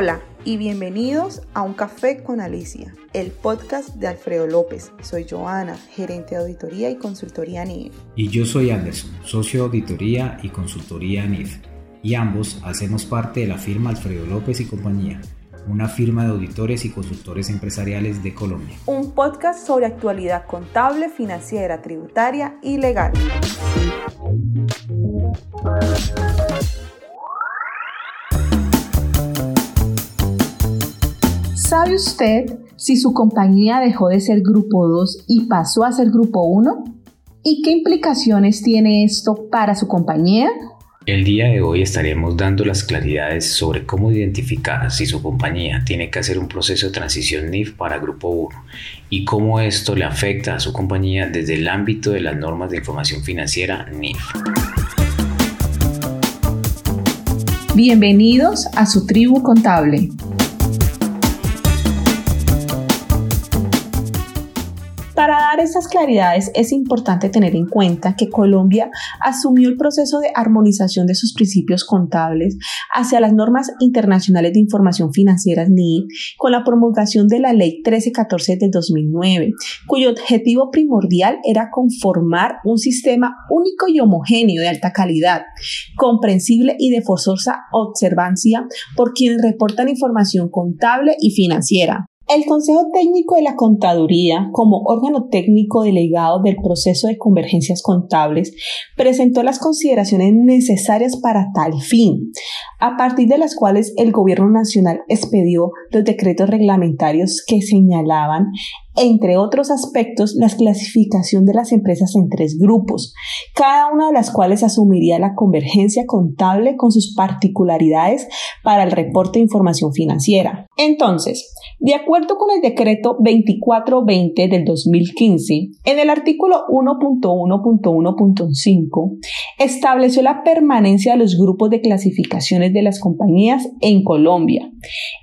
Hola y bienvenidos a Un Café con Alicia, el podcast de Alfredo López. Soy Joana, gerente de auditoría y consultoría NIF. Y yo soy Anderson, socio de auditoría y consultoría NIF. Y ambos hacemos parte de la firma Alfredo López y compañía, una firma de auditores y consultores empresariales de Colombia. Un podcast sobre actualidad contable, financiera, tributaria y legal. ¿Sabe usted si su compañía dejó de ser Grupo 2 y pasó a ser Grupo 1? ¿Y qué implicaciones tiene esto para su compañía? El día de hoy estaremos dando las claridades sobre cómo identificar si su compañía tiene que hacer un proceso de transición NIF para Grupo 1 y cómo esto le afecta a su compañía desde el ámbito de las normas de información financiera NIF. Bienvenidos a su tribu contable. Dar esas claridades es importante tener en cuenta que Colombia asumió el proceso de armonización de sus principios contables hacia las normas internacionales de información financiera NIF con la promulgación de la Ley 1314 del 2009, cuyo objetivo primordial era conformar un sistema único y homogéneo de alta calidad, comprensible y de forzosa observancia por quienes reportan información contable y financiera. El Consejo Técnico de la Contaduría, como órgano técnico delegado del proceso de convergencias contables, presentó las consideraciones necesarias para tal fin, a partir de las cuales el Gobierno Nacional expedió los decretos reglamentarios que señalaban entre otros aspectos, la clasificación de las empresas en tres grupos, cada una de las cuales asumiría la convergencia contable con sus particularidades para el reporte de información financiera. Entonces, de acuerdo con el decreto 2420 del 2015, en el artículo 1.1.1.5, estableció la permanencia de los grupos de clasificaciones de las compañías en Colombia.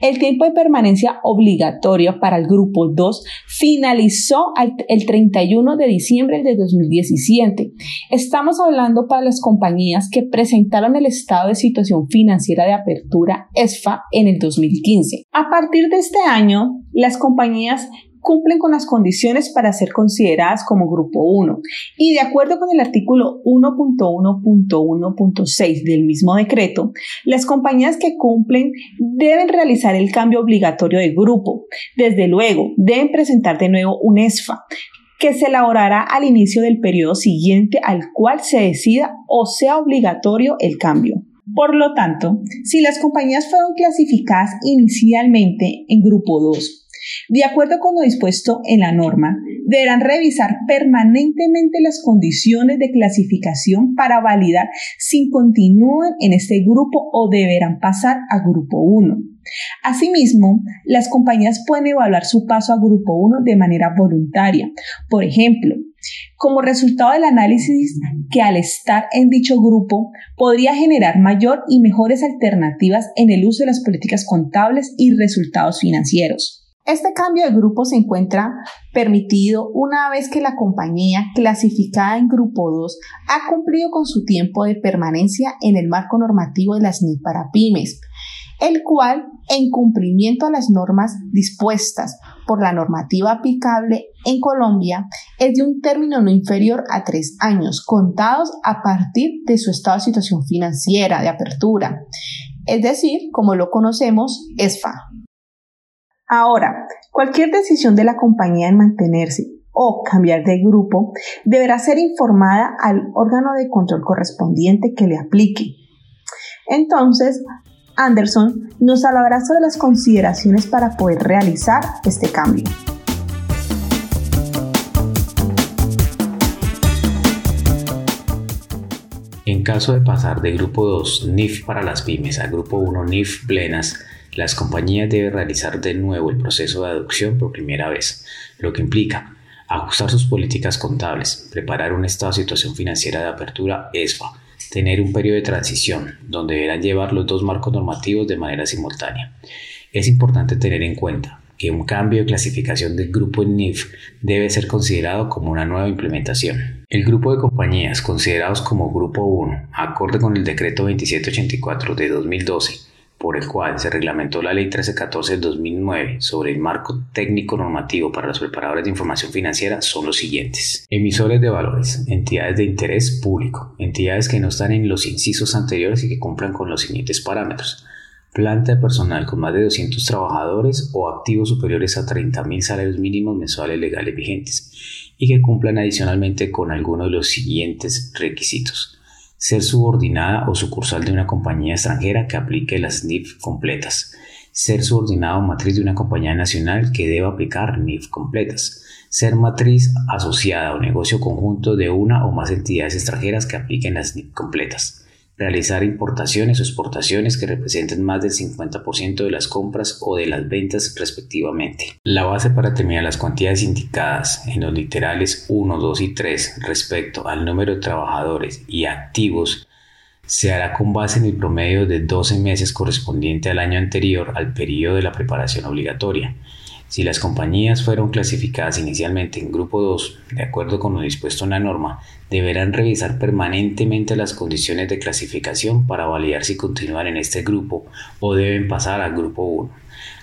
El tiempo de permanencia obligatorio para el grupo 2 finalizó el 31 de diciembre de 2017. Estamos hablando para las compañías que presentaron el estado de situación financiera de apertura ESFA en el 2015. A partir de este año, las compañías cumplen con las condiciones para ser consideradas como Grupo 1 y de acuerdo con el artículo 1.1.1.6 del mismo decreto, las compañías que cumplen deben realizar el cambio obligatorio de grupo. Desde luego, deben presentar de nuevo un ESFA que se elaborará al inicio del periodo siguiente al cual se decida o sea obligatorio el cambio. Por lo tanto, si las compañías fueron clasificadas inicialmente en grupo 2 de acuerdo con lo dispuesto en la norma, deberán revisar permanentemente las condiciones de clasificación para validar si continúan en este grupo o deberán pasar a grupo 1. Asimismo, las compañías pueden evaluar su paso a grupo 1 de manera voluntaria. Por ejemplo, como resultado del análisis que al estar en dicho grupo podría generar mayor y mejores alternativas en el uso de las políticas contables y resultados financieros. Este cambio de grupo se encuentra permitido una vez que la compañía clasificada en grupo 2 ha cumplido con su tiempo de permanencia en el marco normativo de las NIP para pymes, el cual, en cumplimiento a las normas dispuestas por la normativa aplicable en Colombia, es de un término no inferior a tres años, contados a partir de su estado de situación financiera de apertura, es decir, como lo conocemos, ESFA. Ahora, cualquier decisión de la compañía en mantenerse o cambiar de grupo deberá ser informada al órgano de control correspondiente que le aplique. Entonces, Anderson nos hablará sobre las consideraciones para poder realizar este cambio. En caso de pasar de grupo 2 NIF para las pymes a grupo 1 NIF plenas, las compañías deben realizar de nuevo el proceso de adopción por primera vez, lo que implica ajustar sus políticas contables, preparar un estado de situación financiera de apertura ESFA, tener un periodo de transición, donde deberán llevar los dos marcos normativos de manera simultánea. Es importante tener en cuenta que un cambio de clasificación del grupo en NIF debe ser considerado como una nueva implementación. El grupo de compañías considerados como Grupo 1, acorde con el Decreto 2784 de 2012, por el cual se reglamentó la Ley 1314 del 2009 sobre el marco técnico normativo para los preparadores de información financiera son los siguientes. Emisores de valores, entidades de interés público, entidades que no están en los incisos anteriores y que cumplan con los siguientes parámetros. Planta de personal con más de 200 trabajadores o activos superiores a 30.000 salarios mínimos mensuales legales vigentes y que cumplan adicionalmente con alguno de los siguientes requisitos ser subordinada o sucursal de una compañía extranjera que aplique las NIF completas, ser subordinado matriz de una compañía nacional que deba aplicar NIF completas, ser matriz asociada o negocio conjunto de una o más entidades extranjeras que apliquen las NIF completas realizar importaciones o exportaciones que representen más del 50% de las compras o de las ventas respectivamente. La base para determinar las cuantías indicadas en los literales 1, 2 y 3 respecto al número de trabajadores y activos se hará con base en el promedio de 12 meses correspondiente al año anterior al periodo de la preparación obligatoria si las compañías fueron clasificadas inicialmente en grupo 2, de acuerdo con lo dispuesto en la norma, deberán revisar permanentemente las condiciones de clasificación para validar si continúan en este grupo o deben pasar al grupo 1.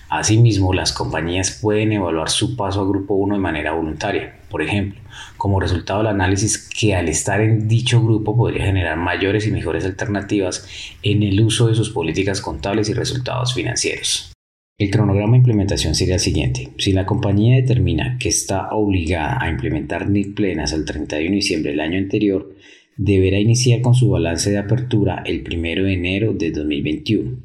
Asimismo, las compañías pueden evaluar su paso a grupo 1 de manera voluntaria, por ejemplo, como resultado del análisis que al estar en dicho grupo podría generar mayores y mejores alternativas en el uso de sus políticas contables y resultados financieros. El cronograma de implementación sería el siguiente. Si la compañía determina que está obligada a implementar NIC plenas al 31 de diciembre del año anterior, deberá iniciar con su balance de apertura el 1 de enero de 2021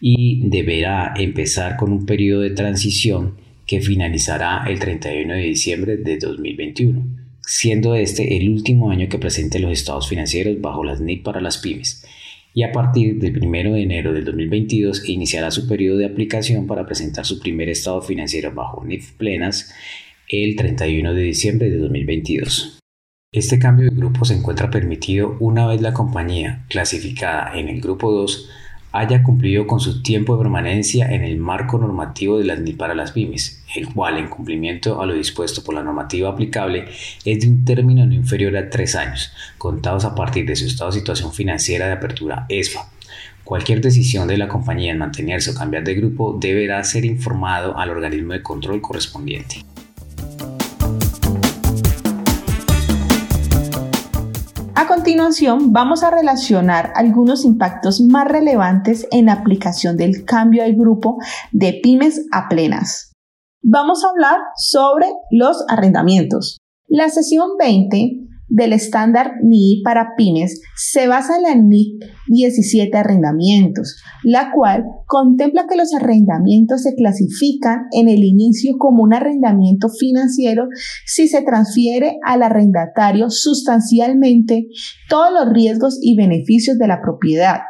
y deberá empezar con un periodo de transición que finalizará el 31 de diciembre de 2021, siendo este el último año que presente los estados financieros bajo las NIC para las pymes y a partir del 1 de enero del 2022 iniciará su periodo de aplicación para presentar su primer estado financiero bajo NIF plenas el 31 de diciembre de 2022. Este cambio de grupo se encuentra permitido una vez la compañía clasificada en el grupo 2 haya cumplido con su tiempo de permanencia en el marco normativo de las para las pymes, el cual, en cumplimiento a lo dispuesto por la normativa aplicable, es de un término no inferior a tres años, contados a partir de su estado de situación financiera de apertura ESFA. Cualquier decisión de la compañía en mantenerse o cambiar de grupo deberá ser informado al organismo de control correspondiente. Continuación vamos a relacionar algunos impactos más relevantes en la aplicación del cambio al grupo de pymes a plenas. Vamos a hablar sobre los arrendamientos. La sesión 20 del estándar NI para pymes se basa en la NIC 17 arrendamientos, la cual contempla que los arrendamientos se clasifican en el inicio como un arrendamiento financiero si se transfiere al arrendatario sustancialmente todos los riesgos y beneficios de la propiedad.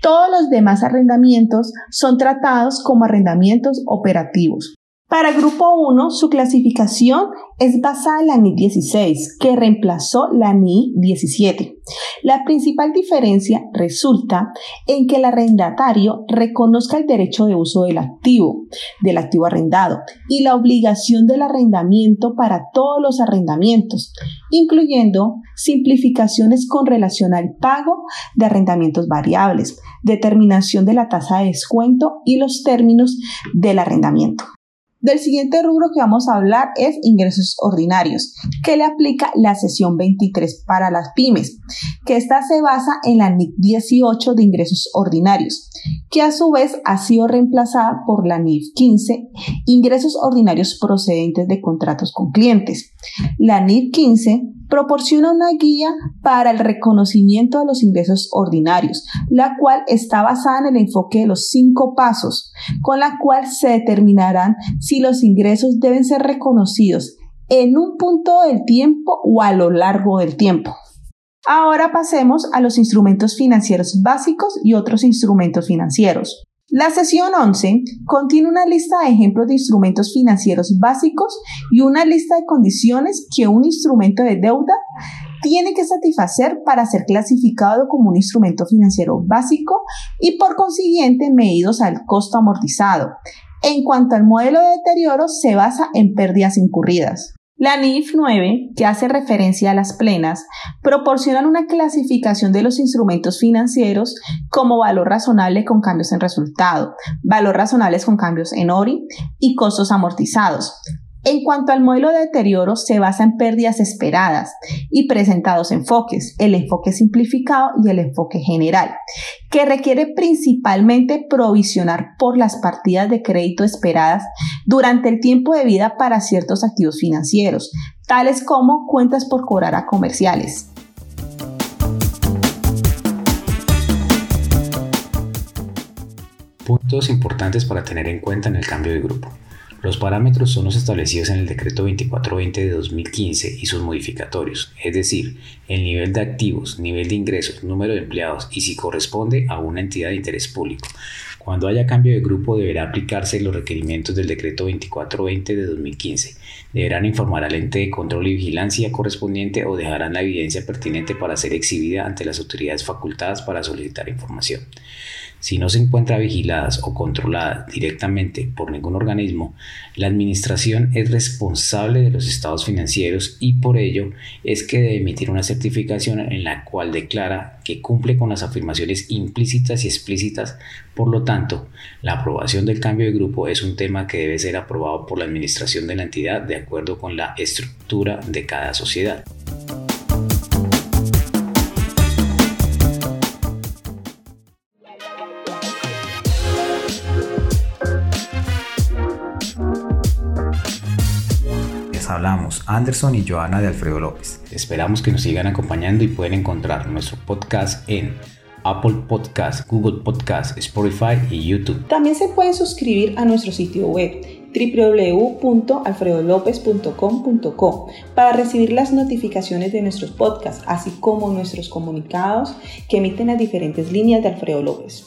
Todos los demás arrendamientos son tratados como arrendamientos operativos. Para Grupo 1, su clasificación es basada en la NI 16, que reemplazó la NI 17. La principal diferencia resulta en que el arrendatario reconozca el derecho de uso del activo, del activo arrendado, y la obligación del arrendamiento para todos los arrendamientos, incluyendo simplificaciones con relación al pago de arrendamientos variables, determinación de la tasa de descuento y los términos del arrendamiento. Del siguiente rubro que vamos a hablar es ingresos ordinarios, que le aplica la sesión 23 para las pymes, que esta se basa en la NIC 18 de ingresos ordinarios, que a su vez ha sido reemplazada por la NIF 15, ingresos ordinarios procedentes de contratos con clientes. La NIF 15 proporciona una guía para el reconocimiento de los ingresos ordinarios, la cual está basada en el enfoque de los cinco pasos, con la cual se determinarán si los ingresos deben ser reconocidos en un punto del tiempo o a lo largo del tiempo. Ahora pasemos a los instrumentos financieros básicos y otros instrumentos financieros. La sesión 11 contiene una lista de ejemplos de instrumentos financieros básicos y una lista de condiciones que un instrumento de deuda tiene que satisfacer para ser clasificado como un instrumento financiero básico y por consiguiente medidos al costo amortizado. En cuanto al modelo de deterioro, se basa en pérdidas incurridas. La NIF 9, que hace referencia a las plenas, proporcionan una clasificación de los instrumentos financieros como valor razonable con cambios en resultado, valor razonables con cambios en ORI y costos amortizados, en cuanto al modelo de deterioro, se basa en pérdidas esperadas y presenta dos enfoques, el enfoque simplificado y el enfoque general, que requiere principalmente provisionar por las partidas de crédito esperadas durante el tiempo de vida para ciertos activos financieros, tales como cuentas por cobrar a comerciales. Puntos importantes para tener en cuenta en el cambio de grupo. Los parámetros son los establecidos en el decreto 2420 de 2015 y sus modificatorios, es decir, el nivel de activos, nivel de ingresos, número de empleados y si corresponde a una entidad de interés público. Cuando haya cambio de grupo deberá aplicarse los requerimientos del decreto 2420 de 2015. Deberán informar al ente de control y vigilancia correspondiente o dejarán la evidencia pertinente para ser exhibida ante las autoridades facultadas para solicitar información. Si no se encuentra vigiladas o controladas directamente por ningún organismo, la Administración es responsable de los estados financieros y por ello es que debe emitir una certificación en la cual declara que cumple con las afirmaciones implícitas y explícitas. Por lo tanto, la aprobación del cambio de grupo es un tema que debe ser aprobado por la Administración de la entidad de acuerdo con la estructura de cada sociedad. Hablamos Anderson y Joana de Alfredo López. Esperamos que nos sigan acompañando y pueden encontrar nuestro podcast en Apple Podcast, Google Podcast, Spotify y YouTube. También se pueden suscribir a nuestro sitio web www.alfredolopez.com.co para recibir las notificaciones de nuestros podcasts, así como nuestros comunicados que emiten las diferentes líneas de Alfredo López.